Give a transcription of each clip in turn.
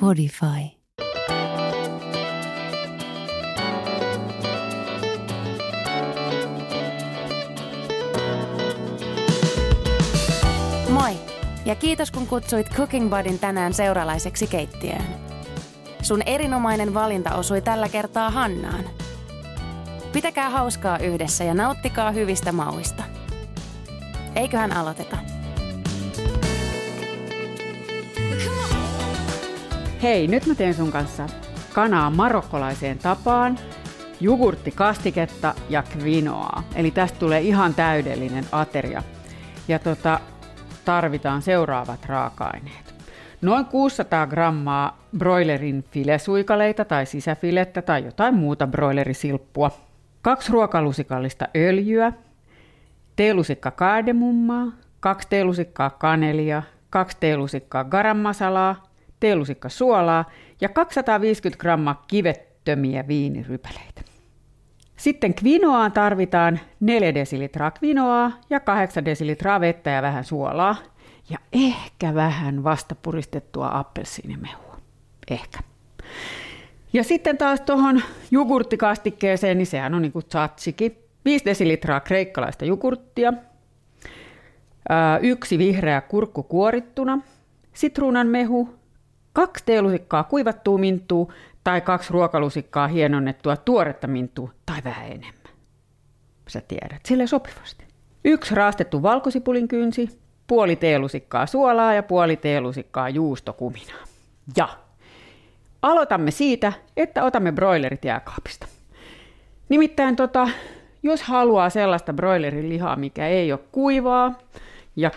Podify. Moi! Ja kiitos kun kutsuit Cooking Budin tänään seuralaiseksi keittiöön. Sun erinomainen valinta osui tällä kertaa Hannaan. Pitäkää hauskaa yhdessä ja nauttikaa hyvistä mauista. Eiköhän aloiteta. Hei, nyt mä teen sun kanssa kanaa marokkolaiseen tapaan, jogurttikastiketta ja kvinoaa. Eli tästä tulee ihan täydellinen ateria. Ja tota, tarvitaan seuraavat raaka-aineet. Noin 600 grammaa broilerin filesuikaleita tai sisäfilettä tai jotain muuta broilerisilppua. Kaksi ruokalusikallista öljyä, teelusikka kaademummaa, kaksi teelusikkaa kanelia, kaksi teelusikkaa garam masalaa, teelusikka suolaa ja 250 grammaa kivettömiä viinirypäleitä. Sitten kvinoaan tarvitaan 4 desilitraa kvinoaa ja 8 desilitraa vettä ja vähän suolaa. Ja ehkä vähän vasta puristettua appelsiinimehua. Ehkä. Ja sitten taas tuohon jogurttikastikkeeseen, niin sehän on niin kuin tzatziki. 5 desilitraa kreikkalaista jogurttia, yksi vihreä kurkku kuorittuna, sitruunan mehu, kaksi teelusikkaa kuivattua minttua tai kaksi ruokalusikkaa hienonnettua tuoretta minttua tai vähän enemmän. Sä tiedät, sille sopivasti. Yksi raastettu valkosipulin kynsi, puoli teelusikkaa suolaa ja puoli teelusikkaa juustokuminaa. Ja aloitamme siitä, että otamme broilerit jääkaapista. Nimittäin tota, jos haluaa sellaista broilerin lihaa, mikä ei ole kuivaa ja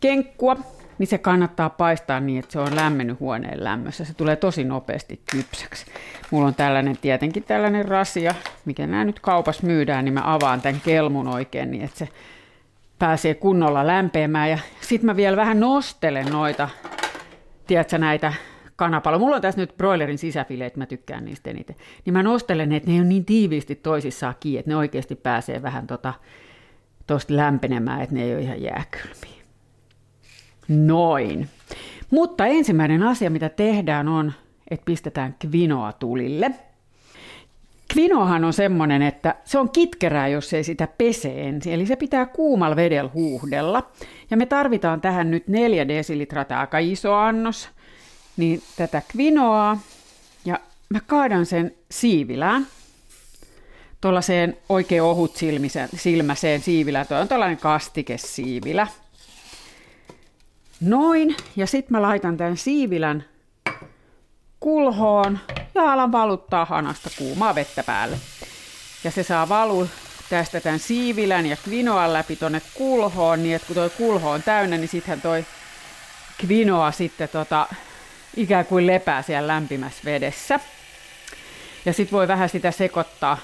kenkkua, niin se kannattaa paistaa niin, että se on lämmennyt huoneen lämmössä. Se tulee tosi nopeasti kypsäksi. Mulla on tällainen tietenkin tällainen rasia, mikä nämä nyt kaupassa myydään, niin mä avaan tämän kelmun oikein niin, että se pääsee kunnolla lämpeämään. Ja sitten mä vielä vähän nostelen noita, tiedätkö, näitä kanapalo. Mulla on tässä nyt broilerin sisäfileet, mä tykkään niistä eniten. Niin mä nostelen että ne on niin tiiviisti toisissaan kiinni, että ne oikeasti pääsee vähän tota, tosta lämpenemään, että ne ei ole ihan jääkylmiä. Noin. Mutta ensimmäinen asia, mitä tehdään, on, että pistetään kvinoa tulille. Kvinoahan on semmoinen, että se on kitkerää, jos ei sitä pese ensin. Eli se pitää kuumalla vedellä huuhdella. Ja me tarvitaan tähän nyt 4 desilitraa, tämä aika iso annos, niin tätä kvinoaa. Ja mä kaadan sen siivilään. Tuollaiseen oikein ohut silmäseen siivilään. Tuo on tällainen kastikesiivilä. Noin, ja sitten mä laitan tämän siivilän kulhoon ja alan valuttaa hanasta kuumaa vettä päälle. Ja se saa valu tästä tämän siivilän ja kvinoan läpi tonne kulhoon, niin että kun toi kulho on täynnä, niin sittenhän toi kvinoa sitten tota, ikään kuin lepää siellä lämpimässä vedessä. Ja sitten voi vähän sitä sekoittaa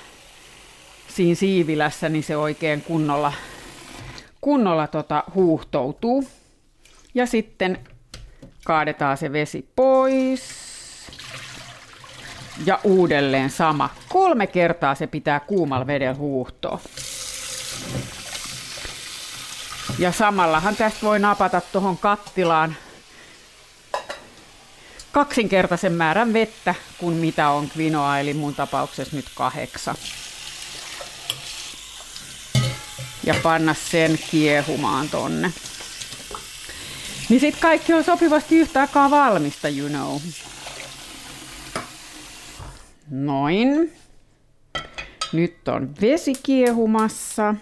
siinä siivilässä, niin se oikein kunnolla, kunnolla tota, huuhtoutuu. Ja sitten kaadetaan se vesi pois. Ja uudelleen sama. Kolme kertaa se pitää kuumalla vedellä huuhtoa. Ja samallahan tästä voi napata tuohon kattilaan kaksinkertaisen määrän vettä kuin mitä on kvinoa, eli mun tapauksessa nyt kahdeksan. Ja panna sen kiehumaan tonne. Niin sit kaikki on sopivasti yhtä aikaa valmista, you know. Noin. Nyt on vesi kiehumassa.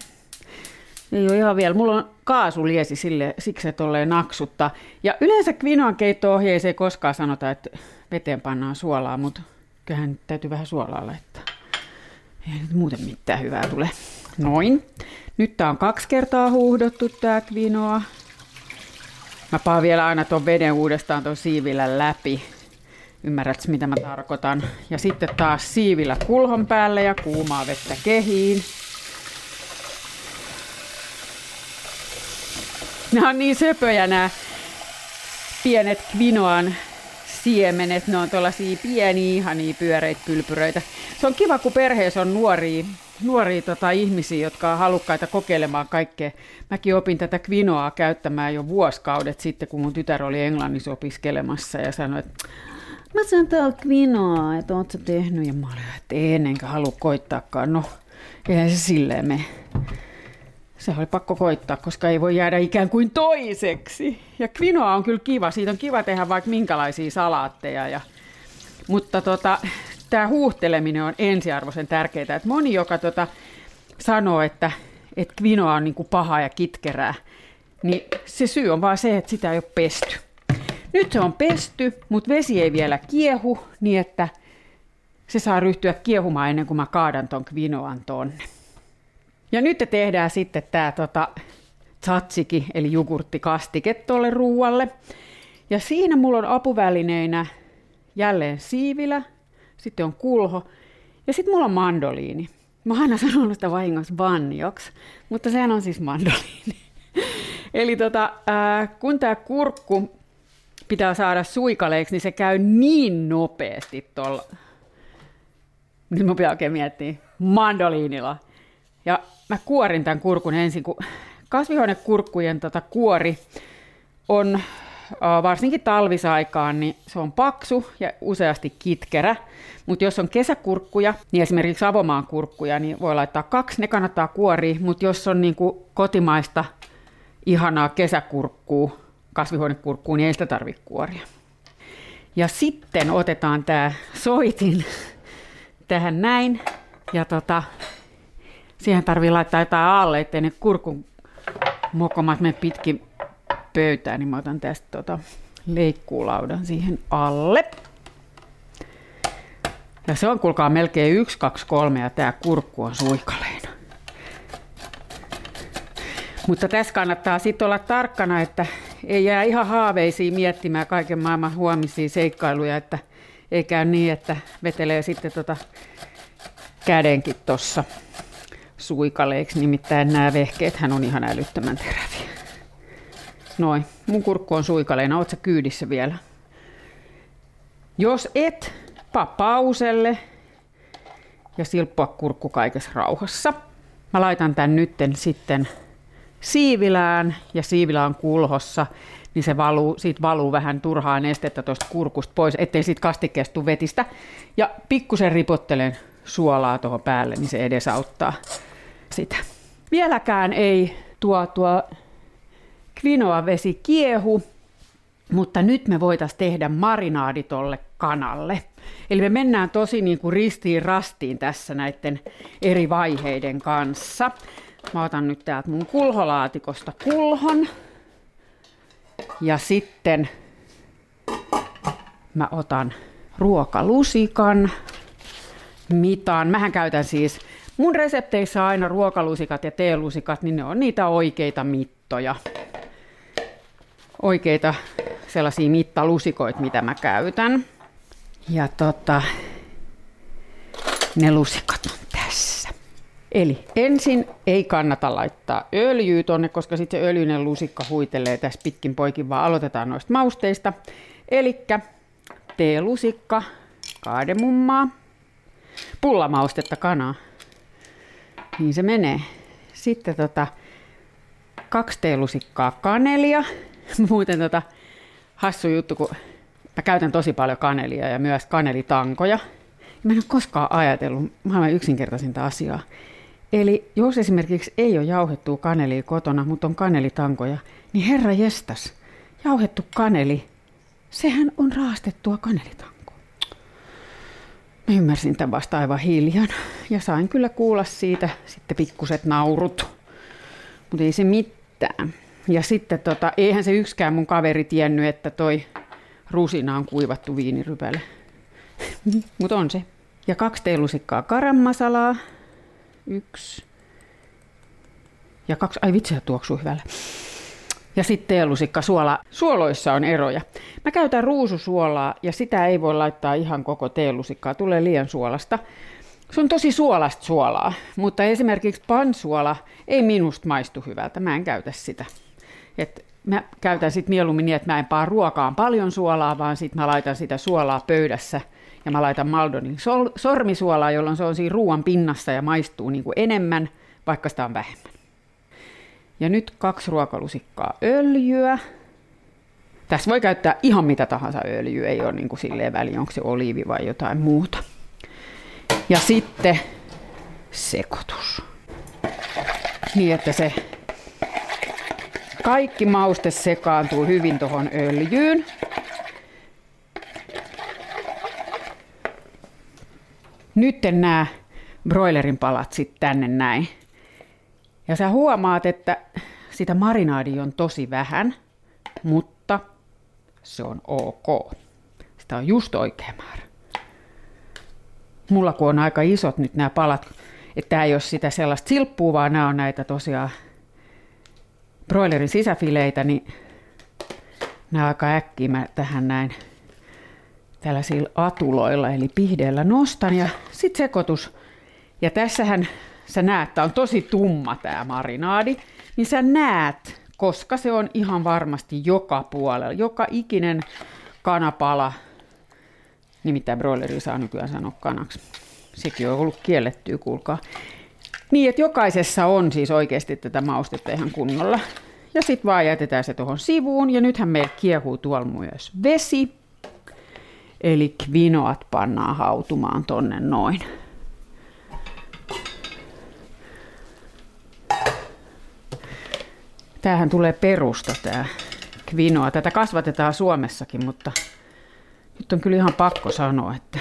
Ei ole ihan vielä. Mulla on kaasuliesi sille, siksi, että tolleen naksutta. Ja yleensä kvinoan keitto-ohjeeseen ei koskaan sanota, että veteen pannaan suolaa, mutta kyllähän täytyy vähän suolaa laittaa. Ei nyt muuten mitään hyvää tule. Noin. Nyt tää on kaksi kertaa huuhdottu tää kvinoa. Mä paan vielä aina tuon veden uudestaan tuon siivillä läpi. Ymmärrätkö, mitä mä tarkoitan? Ja sitten taas siivillä kulhon päälle ja kuumaa vettä kehiin. Nämä on niin söpöjä nämä pienet kvinoan siemenet. Ne on tuollaisia pieniä, ihania pyöreitä pylpyröitä. Se on kiva, kun perheessä on nuoria nuoria tota, ihmisiä, jotka on halukkaita kokeilemaan kaikkea. Mäkin opin tätä kvinoaa käyttämään jo vuosikaudet sitten, kun mun tytär oli Englannissa opiskelemassa ja sanoi, että mä sanon täällä kvinoaa, että oot sä tehnyt? Ja mä olin, että en, enkä halua koittaakaan. No, eihän se silleen me. Se oli pakko koittaa, koska ei voi jäädä ikään kuin toiseksi. Ja kvinoa on kyllä kiva. Siitä on kiva tehdä vaikka minkälaisia salaatteja. Ja... Mutta tota, tämä huuhteleminen on ensiarvoisen tärkeää. Että moni, joka tota, sanoo, että, että kvinoa on niin kuin paha ja kitkerää, niin se syy on vaan se, että sitä ei ole pesty. Nyt se on pesty, mutta vesi ei vielä kiehu, niin että se saa ryhtyä kiehumaan ennen kuin mä kaadan ton kvinoan tonne. Ja nyt tehdään sitten tämä tota, tzatziki, eli jogurttikastike tuolle ruualle. Ja siinä mulla on apuvälineinä jälleen siivilä, sitten on kulho ja sitten mulla on mandoliini. Mä oon aina sanonut sitä vahingossa banjoksi, mutta sehän on siis mandoliini. Eli tota, ää, kun tämä kurkku pitää saada suikaleiksi, niin se käy niin nopeasti tuolla. Nyt mä pitää oikein miettiä. Mandoliinilla. Ja mä kuorin tämän kurkun ensin, kun kasvihuonekurkkujen tota kuori on varsinkin talvisaikaan, niin se on paksu ja useasti kitkerä. Mutta jos on kesäkurkkuja, niin esimerkiksi avomaan kurkkuja, niin voi laittaa kaksi, ne kannattaa kuoria, mutta jos on niin kuin kotimaista ihanaa kesäkurkkuu, kasvihuonekurkkuu, niin ei sitä tarvitse kuoria. Ja sitten otetaan tämä soitin tähän näin, ja tota, siihen tarvii laittaa jotain alle, ettei ne kurkun mokomat mene pitkin pöytään, niin mä otan tästä tota leikkuulaudan siihen alle. Ja se on kuulkaa melkein 1, 2, 3 ja tämä kurkku on suikaleina. Mutta tässä kannattaa sitten olla tarkkana, että ei jää ihan haaveisiin miettimään kaiken maailman huomisia seikkailuja, että ei käy niin, että vetelee sitten tota kädenkin tuossa suikaleiksi, nimittäin nämä vehkeet hän on ihan älyttömän teräviä. Noin, mun kurkku on suikaleina, oot sä kyydissä vielä? Jos et, pauselle ja silppua kurkku kaikessa rauhassa. Mä laitan tän nytten sitten siivilään ja siivilään kulhossa, niin se valuu, siitä valuu vähän turhaa nestettä tuosta kurkusta pois, ettei siitä kastikkeesta vetistä. Ja pikkusen ripottelen suolaa tuohon päälle, niin se edesauttaa sitä. Vieläkään ei tuo, tuo kvinoa vesi kiehu, mutta nyt me voitaisiin tehdä marinaadi tolle kanalle. Eli me mennään tosi niin kuin ristiin rastiin tässä näiden eri vaiheiden kanssa. Mä otan nyt täältä mun kulholaatikosta kulhon. Ja sitten mä otan ruokalusikan, mitan. Mähän käytän siis, mun resepteissä aina ruokalusikat ja teelusikat, niin ne on niitä oikeita mittoja. Oikeita sellaisia mittalusikoita, mitä mä käytän. Ja tota, ne lusikat on tässä. Eli ensin ei kannata laittaa öljyä tonne, koska sitten se öljyinen lusikka huitelee tässä pitkin poikin, vaan aloitetaan noista mausteista. Eli teelusikka, kaademummaa, pullamaustetta kanaa. Niin se menee. Sitten tota, kaksi teelusikkaa kanelia. Muuten tota, hassu juttu, kun mä käytän tosi paljon kanelia ja myös kanelitankoja. Mä en ole koskaan ajatellut maailman yksinkertaisinta asiaa. Eli jos esimerkiksi ei ole jauhettua kanelia kotona, mutta on kanelitankoja, niin herra jestas, jauhettu kaneli, sehän on raastettua kanelitankoa. Mä ymmärsin tämän vasta aivan hiljan ja sain kyllä kuulla siitä sitten pikkuset naurut, mutta ei se mitään. Ja sitten tota, eihän se yksikään mun kaveri tiennyt, että toi rusina on kuivattu viinirypäle. Mutta on se. Ja kaksi teelusikkaa karammasalaa. Yksi. Ja kaksi, ai vitsi, tuoksuu hyvällä. Ja sitten teelusikka suola. Suoloissa on eroja. Mä käytän ruususuolaa ja sitä ei voi laittaa ihan koko teelusikkaa. Tulee liian suolasta. Se on tosi suolasta suolaa, mutta esimerkiksi pansuola ei minusta maistu hyvältä. Mä en käytä sitä. Et mä käytän sitten mieluummin niin, että mä en paa ruokaan paljon suolaa, vaan sitten mä laitan sitä suolaa pöydässä ja mä laitan Maldonin sol- sormisuolaa, jolloin se on siinä ruoan pinnassa ja maistuu niin kuin enemmän, vaikka sitä on vähemmän. Ja nyt kaksi ruokalusikkaa öljyä. Tässä voi käyttää ihan mitä tahansa öljyä, ei ole niin kuin silleen väliä, onko se oliivi vai jotain muuta. Ja sitten sekoitus. Niin, että se kaikki mauste sekaantuu hyvin tuohon öljyyn. Nyt nämä broilerin palat sitten tänne näin. Ja sä huomaat, että sitä marinaadia on tosi vähän, mutta se on ok. Sitä on just oikea määrä. Mulla kun on aika isot nyt nämä palat, että tämä ei ole sitä sellaista silppua, vaan nämä on näitä tosiaan broilerin sisäfileitä, niin nämä aika äkkiä mä tähän näin tällaisilla atuloilla, eli pihdeellä nostan ja sitten sekoitus. Ja tässähän sä näet, että on tosi tumma tämä marinaadi, niin sä näet, koska se on ihan varmasti joka puolella, joka ikinen kanapala, nimittäin broileri saa nykyään sanoa kanaksi. Sekin on ollut kiellettyä, kuulkaa. Niin, että jokaisessa on siis oikeasti tätä maustetta ihan kunnolla. Ja sitten vaan jätetään se tuohon sivuun. Ja nythän meillä kiehuu tuolla myös vesi. Eli kvinoat pannaan hautumaan tonne noin. Tämähän tulee perusta tämä kvinoa. Tätä kasvatetaan Suomessakin, mutta nyt on kyllä ihan pakko sanoa, että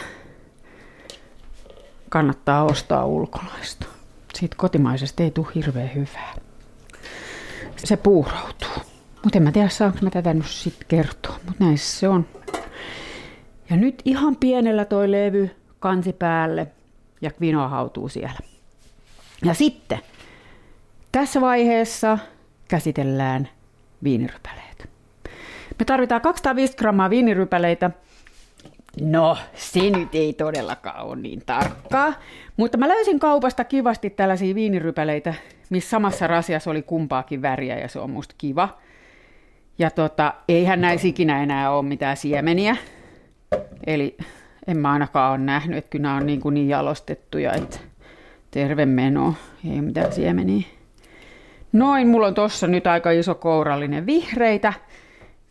kannattaa ostaa ulkolaista. Siitä kotimaisesta ei tule hirveän hyvää. Se puuroutuu. Mutta en mä tiedä, saanko mä tätä nyt sitten kertoa, mutta näissä se on. Ja nyt ihan pienellä toi levy kansi päälle ja kvinoa hautuu siellä. Ja sitten tässä vaiheessa käsitellään viinirypäleet. Me tarvitaan 250 grammaa viinirypäleitä. No, se nyt ei todellakaan ole niin tarkkaa. Mutta mä löysin kaupasta kivasti tällaisia viinirypäleitä, missä samassa rasiassa oli kumpaakin väriä ja se on musta kiva. Ja tota, eihän näissä ikinä enää ole mitään siemeniä. Eli en mä ainakaan ole nähnyt, että kyllä nämä on niin, kuin niin jalostettuja, että terve meno, ei mitään siemeniä. Noin, mulla on tossa nyt aika iso kourallinen vihreitä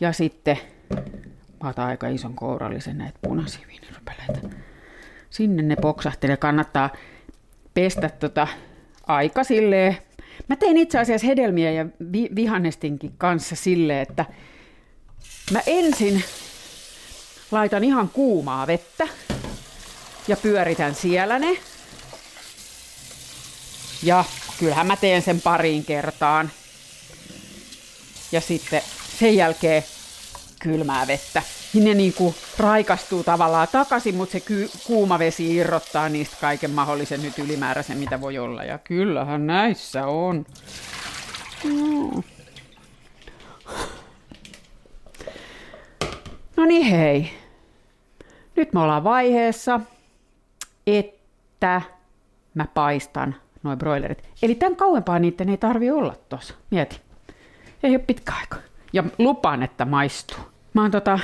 ja sitten mä otan aika ison kourallisen näitä punaisia viinirypäleitä. Sinne ne poksahtelee, kannattaa pestä tota aika silleen. Mä tein itse asiassa hedelmiä ja vi- vihannestinkin kanssa silleen, että mä ensin laitan ihan kuumaa vettä ja pyöritän siellä ne. Ja kyllähän mä teen sen pariin kertaan. Ja sitten sen jälkeen kylmää vettä. Niin ne niinku raikastuu tavallaan takaisin, mutta se ky- kuuma vesi irrottaa niistä kaiken mahdollisen nyt ylimääräisen, mitä voi olla. Ja kyllähän näissä on. No niin hei. Nyt me ollaan vaiheessa, että mä paistan noin broilerit. Eli tämän kauempaa niiden ei tarvi olla tuossa. Mieti. Ei ole pitkä aika. Ja lupaan, että maistuu. Mä oon tota,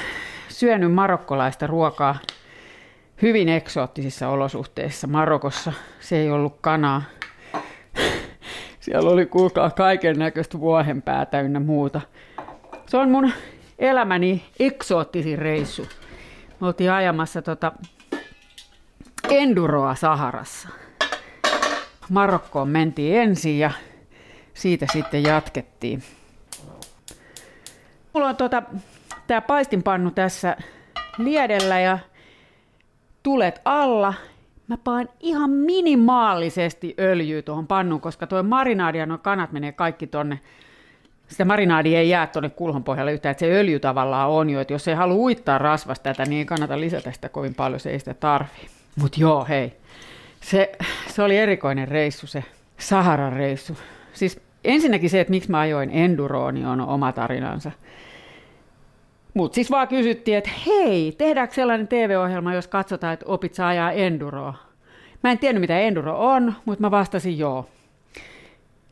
syönyt marokkolaista ruokaa hyvin eksoottisissa olosuhteissa Marokossa. Se ei ollut kanaa. Siellä oli kuulkaa kaiken näköistä vuohenpäätä ynnä muuta. Se on mun elämäni eksoottisin reissu. Me oltiin ajamassa tota enduroa Saharassa. Marokkoon mentiin ensin ja siitä sitten jatkettiin. Mulla on tota, tää paistinpannu tässä liedellä ja tulet alla. Mä paan ihan minimaalisesti öljyä tuohon pannuun, koska tuo marinaadi ja nuo kanat menee kaikki tonne. Sitä marinaadia ei jää tuonne kulhon pohjalle yhtään, että se öljy tavallaan on jo, että jos ei halua uittaa rasvasta tätä, niin ei kannata lisätä sitä kovin paljon, se ei sitä tarvii. Mut joo, hei. Se, se oli erikoinen reissu, se Saharan reissu. Siis ensinnäkin se, että miksi mä ajoin enduroon, niin on oma tarinansa. Mutta siis vaan kysyttiin, että hei, tehdäänkö sellainen TV-ohjelma, jos katsotaan, että opit saa ajaa enduroa? Mä en tiennyt, mitä enduro on, mutta mä vastasin joo.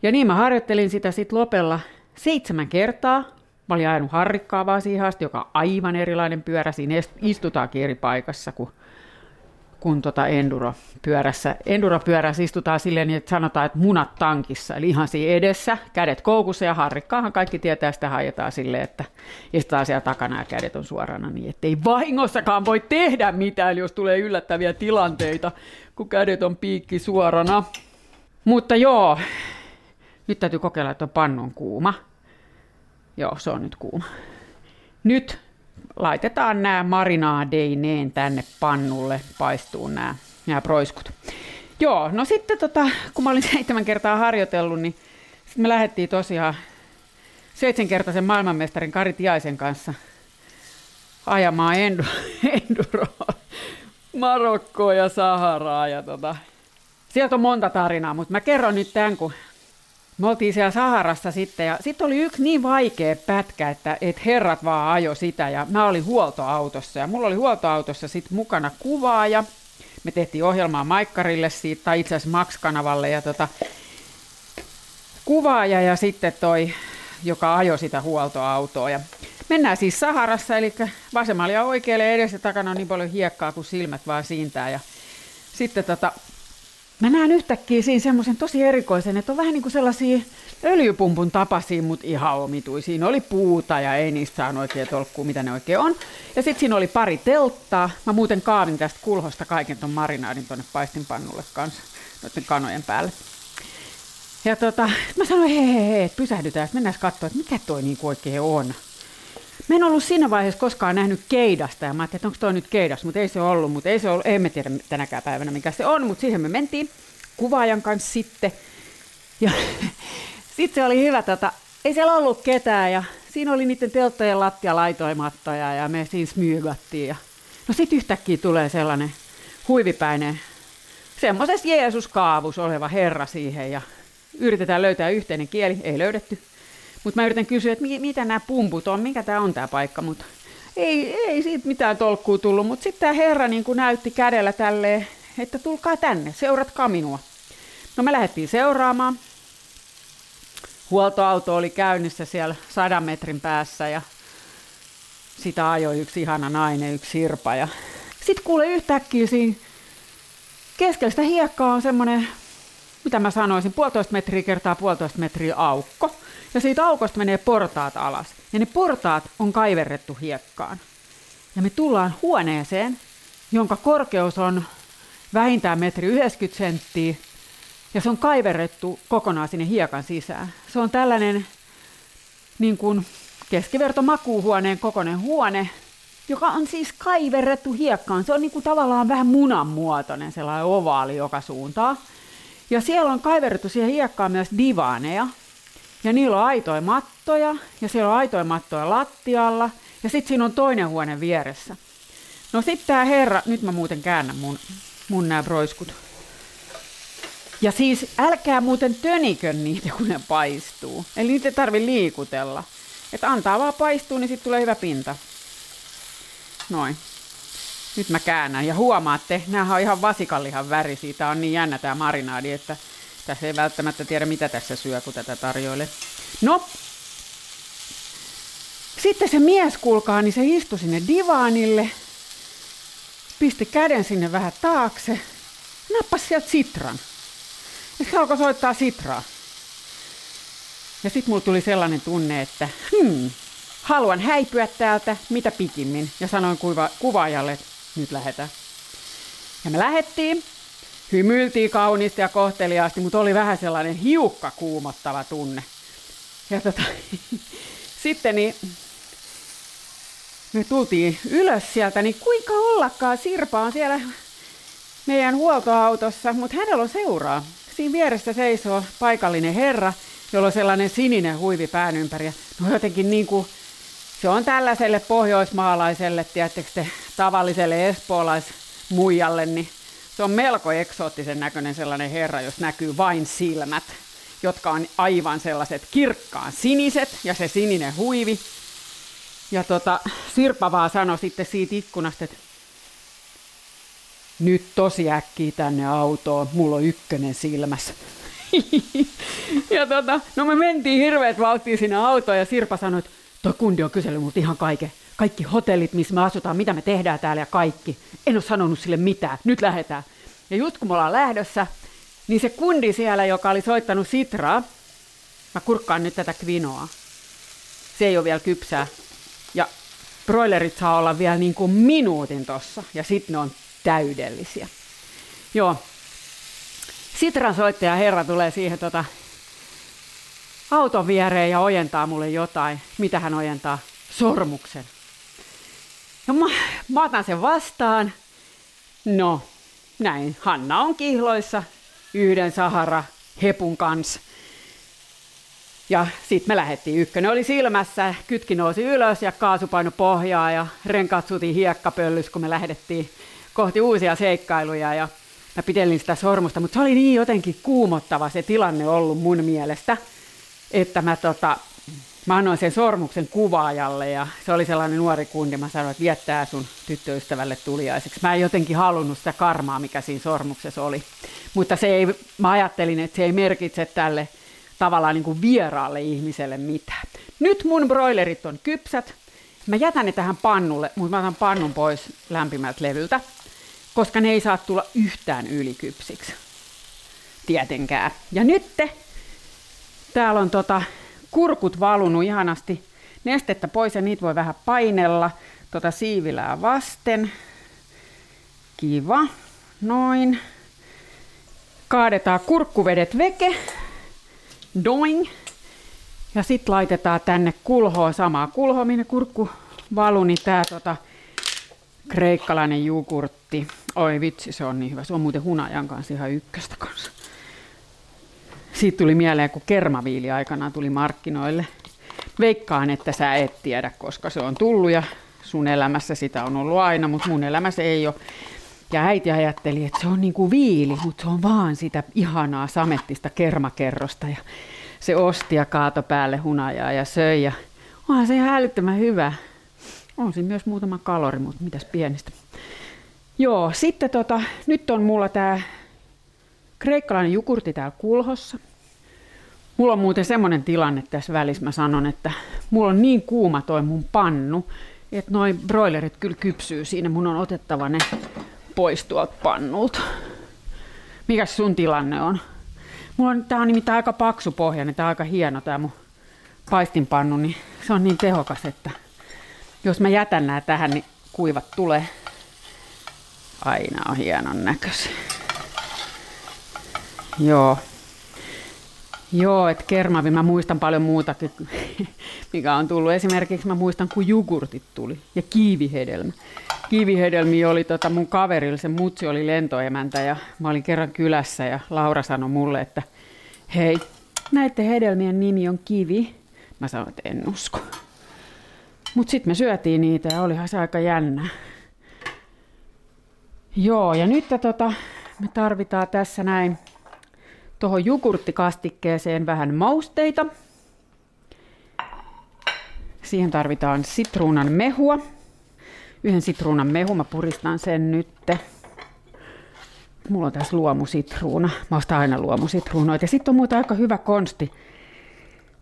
Ja niin mä harjoittelin sitä sitten lopella seitsemän kertaa. Mä olin ajanut harrikkaa vaan siihen asti, joka on aivan erilainen pyörä. Siinä istutaankin eri paikassa kuin kuin tota enduropyörässä. Enduropyörässä istutaan silleen, että sanotaan, että munat tankissa, eli ihan siinä edessä, kädet koukussa ja harrikkaahan kaikki tietää, sitä hajetaan silleen, että istutaan siellä takana ja kädet on suorana niin, ettei vahingossakaan voi tehdä mitään, jos tulee yllättäviä tilanteita, kun kädet on piikki suorana. Mutta joo, nyt täytyy kokeilla, että on kuuma. Joo, se on nyt kuuma. Nyt laitetaan nämä marinaadeineen tänne pannulle, paistuu nämä, nämä proiskut. Joo, no sitten tota, kun mä olin seitsemän kertaa harjoitellut, niin sitten me lähdettiin tosiaan seitsemänkertaisen maailmanmestarin Kari Tiaisen kanssa ajamaan enduroa Marokkoa ja Saharaa. Ja tota, sieltä on monta tarinaa, mutta mä kerron nyt tämän, kun me oltiin siellä Saharassa sitten ja sitten oli yksi niin vaikea pätkä, että, että herrat vaan ajo sitä ja mä olin huoltoautossa ja mulla oli huoltoautossa sitten mukana kuvaaja. Me tehtiin ohjelmaa Maikkarille siitä, tai itse asiassa Max-kanavalle ja tota, kuvaaja ja sitten toi, joka ajoi sitä huoltoautoa. Ja mennään siis Saharassa, eli vasemmalle ja oikealle edessä takana on niin paljon hiekkaa kuin silmät vaan siintää. Ja sitten tota, Mä näen yhtäkkiä siinä semmoisen tosi erikoisen, että on vähän niin kuin sellaisia öljypumpun tapaisia, mutta ihan omituisia. Siinä oli puuta ja ei niistä saanut oikein tolkkua, mitä ne oikein on. Ja sitten siinä oli pari telttaa. Mä muuten kaavin tästä kulhosta kaiken ton marinaadin tuonne paistinpannulle kanssa, noiden kanojen päälle. Ja tota, mä sanoin, hei hei hei, pysähdytään, mennään katsoa, että mikä toi niinku oikein on. Mä en ollut siinä vaiheessa koskaan nähnyt keidasta ja mä ajattelin, että onko toi nyt keidas, mutta ei se ollut, mutta ei se ollut, emme tiedä tänäkään päivänä mikä se on, mutta siihen me mentiin kuvaajan kanssa sitten. Ja sitten se oli hyvä, tota, ei siellä ollut ketään ja siinä oli niiden telttojen lattia laitoimattoja ja me siinä smyygattiin. Ja... No sitten yhtäkkiä tulee sellainen huivipäinen, semmoisessa Jeesus-kaavus oleva herra siihen ja yritetään löytää yhteinen kieli, ei löydetty. Mutta mä yritän kysyä, että mitä nämä pumput on, mikä tämä on tämä paikka, mutta ei, ei siitä mitään tolkkuu tullut. Mutta sitten tämä herra niin näytti kädellä tälleen, että tulkaa tänne, seuratkaa minua. No me lähdettiin seuraamaan. Huoltoauto oli käynnissä siellä sadan metrin päässä ja sitä ajoi yksi ihana nainen, yksi sirpa. Ja sitten kuule yhtäkkiä siinä keskellä sitä hiekkaa on semmoinen, mitä mä sanoisin, puolitoista metriä kertaa puolitoista metriä aukko. Ja siitä aukosta menee portaat alas. Ja ne portaat on kaiverrettu hiekkaan. Ja me tullaan huoneeseen, jonka korkeus on vähintään metri 90 senttiä. Ja se on kaiverrettu kokonaan sinne hiekan sisään. Se on tällainen niin kuin keskiverto makuuhuoneen kokoinen huone, joka on siis kaiverrettu hiekkaan. Se on niin kuin tavallaan vähän munan muotoinen, sellainen ovaali joka suuntaan. Ja siellä on kaiverrettu siihen hiekkaan myös divaaneja, ja niillä on aitoja mattoja, ja siellä on aitoja mattoja lattialla, ja sitten siinä on toinen huone vieressä. No sitten tämä herra, nyt mä muuten käännän mun, mun nämä broiskut. Ja siis älkää muuten tönikön niitä, kun ne paistuu. Eli niitä ei tarvi liikutella. Että antaa vaan paistua, niin sitten tulee hyvä pinta. Noin. Nyt mä käännän ja huomaatte, nämä on ihan vasikallihan väri, siitä on niin jännä tämä marinaadi, että tässä ei välttämättä tiedä, mitä tässä syö, kun tätä tarjoilee. No, sitten se mies, kuulkaa, niin se istui sinne divaanille, pisti käden sinne vähän taakse, nappasi sieltä sitran. Ja se alkoi soittaa sitraa. Ja sitten mulla tuli sellainen tunne, että hmm, haluan häipyä täältä mitä pikimmin. Ja sanoin kuva, kuvaajalle, että nyt lähdetään. Ja me lähettiin hymyiltiin kauniisti ja kohteliaasti, mutta oli vähän sellainen hiukka kuumottava tunne. Ja tota, sitten niin, me tultiin ylös sieltä, niin kuinka ollakaan Sirpa on siellä meidän huoltoautossa, mutta hänellä on seuraa. Siinä vieressä seisoo paikallinen herra, jolla on sellainen sininen huivi pään ympäri. No jotenkin niin kuin, se on tällaiselle pohjoismaalaiselle, tiedättekö te, tavalliselle espoolaismuijalle, niin se on melko eksoottisen näköinen sellainen herra, jos näkyy vain silmät, jotka on aivan sellaiset kirkkaan siniset ja se sininen huivi. Ja tota, Sirpa vaan sanoi sitten siitä ikkunasta, että nyt tosi äkkiä tänne autoon, mulla on ykkönen silmässä. ja tota, no me mentiin hirveät vauhtia sinne autoon ja Sirpa sanoi, että toi kundi on kysellyt multa ihan kaiken, kaikki hotellit, missä me asutaan, mitä me tehdään täällä ja kaikki. En ole sanonut sille mitään, nyt lähdetään. Ja just kun me ollaan lähdössä, niin se kundi siellä, joka oli soittanut Sitraa, mä kurkkaan nyt tätä kvinoa. Se ei ole vielä kypsää. Ja broilerit saa olla vielä niin kuin minuutin tossa, ja sitten ne on täydellisiä. Joo. Sitran soittaja herra tulee siihen tota, auton viereen ja ojentaa mulle jotain. Mitä hän ojentaa? Sormuksen. Ja mä, mä otan sen vastaan. No, näin. Hanna on kihloissa yhden Sahara hepun kanssa. Ja sitten me lähdettiin. Ykkönen oli silmässä, kytki nousi ylös ja kaasupaino pohjaa ja renkaat sutiin hiekkapöllys, kun me lähdettiin kohti uusia seikkailuja. Ja mä pitelin sitä sormusta, mutta se oli niin jotenkin kuumottava se tilanne ollut mun mielestä, että mä, tota, mä annoin sen sormuksen kuvaajalle ja se oli sellainen nuori kundi. Mä sanoin, että viettää sun tyttöystävälle tuliaiseksi. Mä en jotenkin halunnut sitä karmaa, mikä siinä sormuksessa oli. Mutta se ei, mä ajattelin, että se ei merkitse tälle tavallaan niin kuin vieraalle ihmiselle mitään. Nyt mun broilerit on kypsät. Mä jätän ne tähän pannulle, mutta mä otan pannun pois lämpimältä levyltä, koska ne ei saa tulla yhtään ylikypsiksi. Tietenkään. Ja nyt täällä on tota, kurkut valunut ihanasti nestettä pois ja niitä voi vähän painella tota siivilää vasten. Kiva. Noin. Kaadetaan kurkkuvedet veke doing. Ja sitten laitetaan tänne kulhoa, samaa kulhoa, minne kurkku valu, niin tää tota, kreikkalainen jogurtti. Oi vitsi, se on niin hyvä. Se on muuten hunajan kanssa ihan ykköstä kanssa. Siitä tuli mieleen, kun kermaviili aikanaan tuli markkinoille. Veikkaan, että sä et tiedä, koska se on tullut ja sun elämässä sitä on ollut aina, mutta mun elämässä ei ole. Ja äiti ajatteli, että se on niin kuin viili, mutta se on vaan sitä ihanaa samettista kermakerrosta. Ja se osti ja kaato päälle hunajaa ja söi. Ja onhan se ihan älyttömän hyvä. On siinä myös muutama kalori, mutta mitäs pienistä. Joo, sitten tota, nyt on mulla tää kreikkalainen jukurti täällä kulhossa. Mulla on muuten semmoinen tilanne tässä välissä, mä sanon, että mulla on niin kuuma toi mun pannu, että noin broilerit kyllä kypsyy siinä. Mun on otettava ne pois tuolta pannulta. Mikä sun tilanne on? Mulla on, tää on nimittäin aika paksu pohja, niin tää on aika hieno tää mun paistinpannu, niin se on niin tehokas, että jos mä jätän nää tähän, niin kuivat tulee. Aina on hienon näköisiä. Joo. Joo, että kermavi, mä muistan paljon muutakin, mikä on tullut. Esimerkiksi mä muistan, kun jogurtit tuli ja kiivihedelmä kivihedelmi oli tota mun kaverilla, se mutsi oli lentoemäntä ja mä olin kerran kylässä ja Laura sanoi mulle, että hei, näiden hedelmien nimi on kivi. Mä sanoin, että en usko. Mut sitten me syötiin niitä ja olihan se aika jännä. Joo, ja nyt tota, me tarvitaan tässä näin tuohon jogurttikastikkeeseen vähän mausteita. Siihen tarvitaan sitruunan mehua yhden sitruunan mehu, mä puristan sen nytte. Mulla on tässä luomusitruuna. Mä ostan aina luomusitruunoita. Ja sitten on muuta aika hyvä konsti,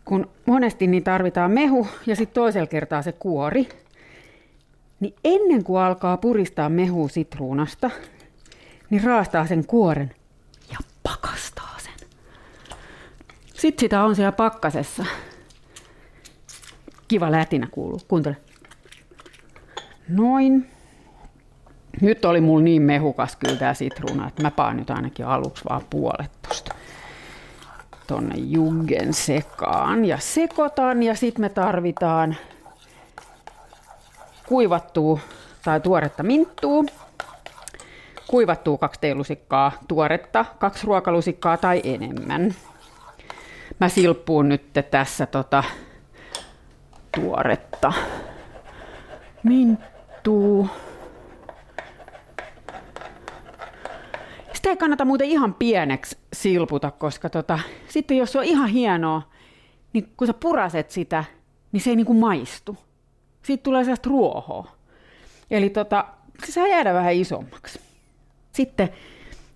kun monesti niin tarvitaan mehu ja sitten toisella kertaa se kuori. Niin ennen kuin alkaa puristaa mehu sitruunasta, niin raastaa sen kuoren ja pakastaa sen. Sitten sitä on siellä pakkasessa. Kiva lätinä kuuluu. Kuuntele. Noin. Nyt oli mulla niin mehukas kyllä tää sitruuna, että mä paan nyt ainakin aluksi vaan puolet tosta tonne juggen sekaan ja sekoitan ja sitten me tarvitaan kuivattua tai tuoretta minttua, kuivattua kaksi teelusikkaa, tuoretta kaksi ruokalusikkaa tai enemmän. Mä silppuun nyt tässä tota tuoretta minttua maistuu. Sitä ei kannata muuten ihan pieneksi silputa, koska tota, sitten jos se on ihan hienoa, niin kun sä puraset sitä, niin se ei niinku maistu. Siitä tulee sellaista ruohoa. Eli tota, se saa jäädä vähän isommaksi. Sitten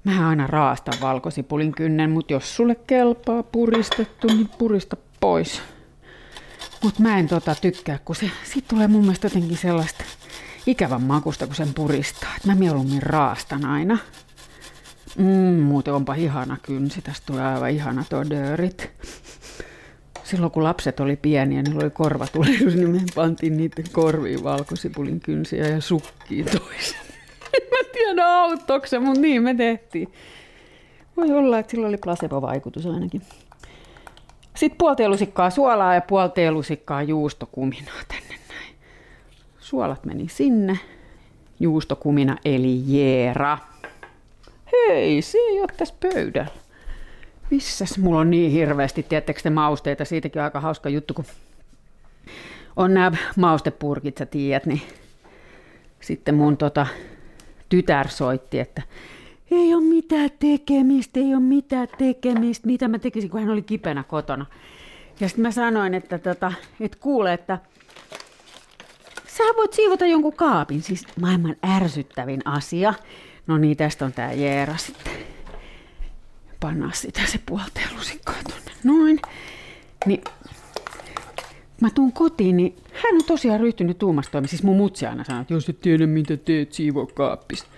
mä aina raastan valkosipulin kynnen, mutta jos sulle kelpaa puristettu, niin purista pois. Mutta mä en tota tykkää, kun se, sit tulee mun mielestä jotenkin sellaista ikävän makusta, kun sen puristaa. Et mä mieluummin raastan aina. Mm, muuten onpa ihana kynsi, tästä tulee aivan ihana dörit. Silloin kun lapset oli pieniä, niin oli korvatulehdus, niin me pantiin niiden korviin valkosipulin kynsiä ja sukkiin toisen. mä tiedä auttoiko mutta niin me tehtiin. Voi olla, että sillä oli placebo-vaikutus ainakin. Sitten puoli suolaa ja puoli teelusikkaa juustokuminaa tänne näin. Suolat meni sinne. Juustokumina eli jeera. Hei, se ei ole tässä pöydällä. Missäs mulla on niin hirveästi, tiettekö te mausteita, siitäkin on aika hauska juttu, kun on nämä maustepurkit, sä tiedät, niin sitten mun tota, tytär soitti, että ei ole mitään tekemistä, ei ole mitään tekemistä, mitä mä tekisin, kun hän oli kipenä kotona. Ja sitten mä sanoin, että, tota, että kuule, että sä voit siivota jonkun kaapin, siis maailman ärsyttävin asia. No niin, tästä on tää Jeera sitten. Pannaan sitä se puolteen lusikkaa tonne. Noin. Niin mä tuun kotiin, niin hän on tosiaan ryhtynyt tuumastoimaan. Siis mun mutsi aina sanoo, että jos et tiedä mitä teet, siivoo kaappista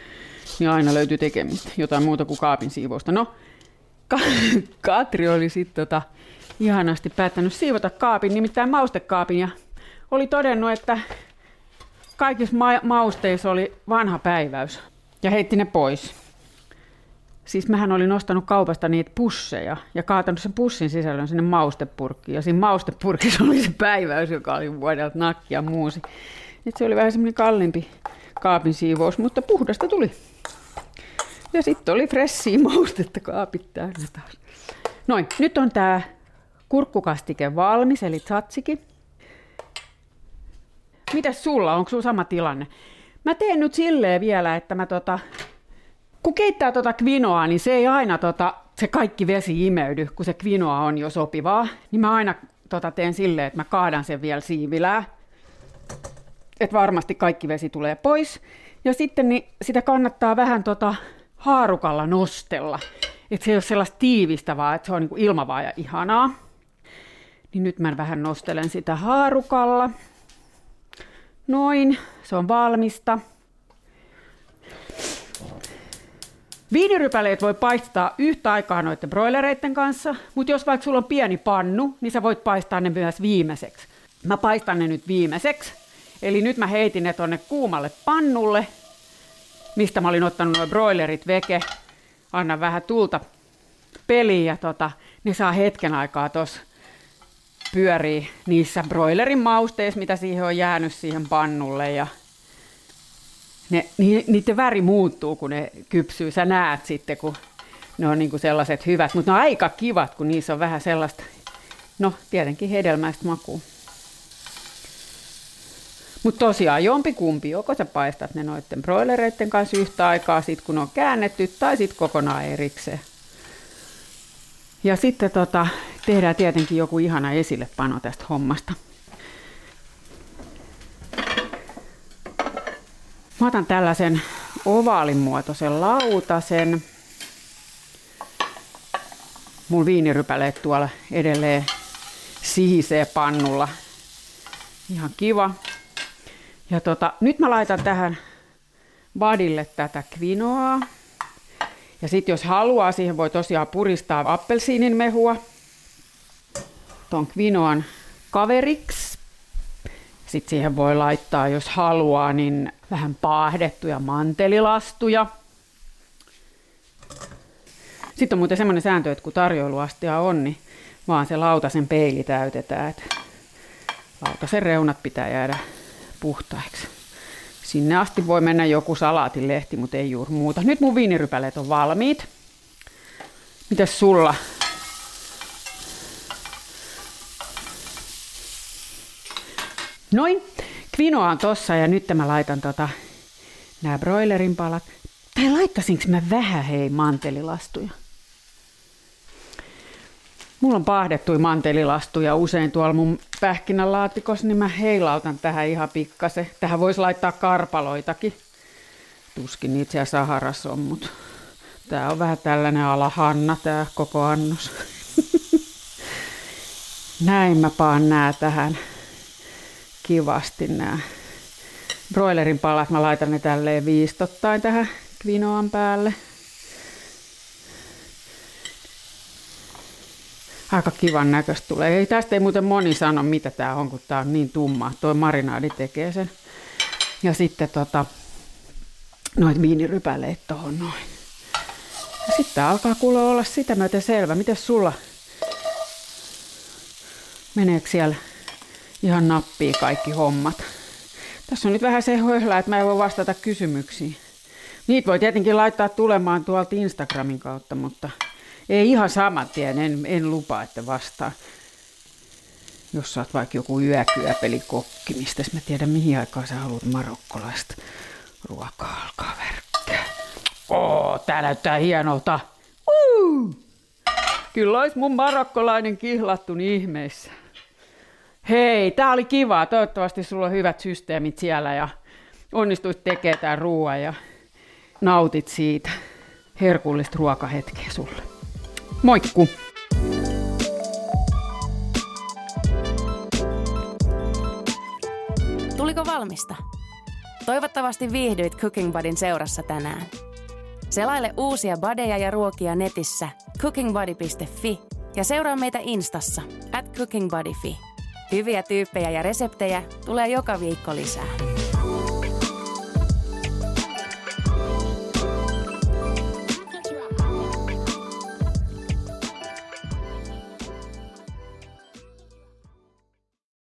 niin aina löytyy tekemistä, jotain muuta kuin kaapin siivousta. No, Ka- Katri oli sitten tota, ihanasti päättänyt siivota kaapin, nimittäin maustekaapin, ja oli todennut, että kaikissa ma- mausteissa oli vanha päiväys, ja heitti ne pois. Siis mähän olin ostanut kaupasta niitä pusseja ja kaatanut sen pussin sisällön sinne maustepurkkiin. Ja siinä maustepurkissa oli se päiväys, joka oli vuodelta nakkia muusi. Et se oli vähän semmoinen kalliimpi kaapin siivous, mutta puhdasta tuli. Ja sitten oli fressiä maustetta kaapit täynnä taas. Noin, nyt on tämä kurkkukastike valmis, eli tzatziki. Mitäs sulla, onko sulla sama tilanne? Mä teen nyt silleen vielä, että mä tota, kun keittää tota kvinoa, niin se ei aina tota, se kaikki vesi imeydy, kun se kvinoa on jo sopivaa. Niin mä aina tota, teen silleen, että mä kaadan sen vielä siivilää. Että varmasti kaikki vesi tulee pois. Ja sitten niin sitä kannattaa vähän tota, haarukalla nostella. Että se ei ole sellaista tiivistä, vaan että se on niin ilmavaa ja ihanaa. Niin nyt mä vähän nostelen sitä haarukalla. Noin, se on valmista. Viinirypäleet voi paistaa yhtä aikaa noiden broilereiden kanssa, mutta jos vaikka sulla on pieni pannu, niin sä voit paistaa ne myös viimeiseksi. Mä paistan ne nyt viimeiseksi. Eli nyt mä heitin ne tonne kuumalle pannulle mistä mä olin ottanut nuo broilerit veke. Anna vähän tulta peliin ja tota, ne saa hetken aikaa tuossa pyörii niissä broilerin mausteissa, mitä siihen on jäänyt siihen pannulle ja ne, ni, niiden väri muuttuu, kun ne kypsyy. Sä näet sitten, kun ne on niinku sellaiset hyvät, mutta ne on aika kivat, kun niissä on vähän sellaista, no tietenkin hedelmäistä makua. Mutta tosiaan jompikumpi, joko sä paistat ne noiden broilereiden kanssa yhtä aikaa, sit kun on käännetty, tai sitten kokonaan erikseen. Ja sitten tota, tehdään tietenkin joku ihana esillepano tästä hommasta. Mä otan tällaisen ovaalin muotoisen lautasen. Mun viinirypäleet tuolla edelleen sihisee pannulla. Ihan kiva. Ja tota, nyt mä laitan tähän vadille tätä kvinoaa. Ja sitten jos haluaa, siihen voi tosiaan puristaa appelsiinin mehua ton kvinoan kaveriksi. Sitten siihen voi laittaa, jos haluaa, niin vähän paahdettuja mantelilastuja. Sitten on muuten semmoinen sääntö, että kun tarjoiluastia on, niin vaan se lautasen peili täytetään. Että lautasen reunat pitää jäädä puhtaiksi. Sinne asti voi mennä joku salaatilehti, mutta ei juuri muuta. Nyt mun viinirypäleet on valmiit. Mitäs sulla? Noin. Kvinoa on tossa ja nyt mä laitan tota, nämä broilerin palat. Tai laittasinko mä vähän hei mantelilastuja? Mulla on paahdettuja mantelilastuja usein tuolla mun pähkinänlaatikossa, niin mä heilautan tähän ihan pikkasen. Tähän voisi laittaa karpaloitakin. Tuskin niitä siellä Saharassa on, mutta tää on vähän tällainen alahanna tää koko annos. Näin mä paan nää tähän kivasti nämä broilerin palat. Mä laitan ne tälleen viistottain tähän kvinoan päälle. Aika kivan näköistä tulee. Ei, tästä ei muuten moni sano, mitä tämä on, kun tämä on niin tumma. Tuo marinaadi tekee sen. Ja sitten tota, noit viinirypäleet tuohon noin. Ja sitten alkaa kuulla olla sitä myöten selvä. Miten sulla? Meneekö siellä ihan nappii kaikki hommat? Tässä on nyt vähän se höhlä, että mä en voi vastata kysymyksiin. Niitä voi tietenkin laittaa tulemaan tuolta Instagramin kautta, mutta ei ihan saman tien, en, en lupaa, että vastaa. Jos sä oot vaikka joku yökyöpelikokki, mistä mä tiedän mihin aikaan sä haluat marokkolaista ruokaa alkaa verkkää. Oo, tää näyttää hienolta. Uh! Kyllä olisi mun marokkolainen kihlattu niin ihmeissä. Hei, tää oli kiva. Toivottavasti sulla on hyvät systeemit siellä ja onnistuit tekemään tämän ruoan ja nautit siitä. Herkullista ruokahetkeä sulle. Moikku! Tuliko valmista? Toivottavasti viihdyit Cooking Budin seurassa tänään. Selaile uusia badeja ja ruokia netissä cookingbody.fi ja seuraa meitä Instassa at cookingbuddyfi. Hyviä tyyppejä ja reseptejä tulee joka viikko lisää.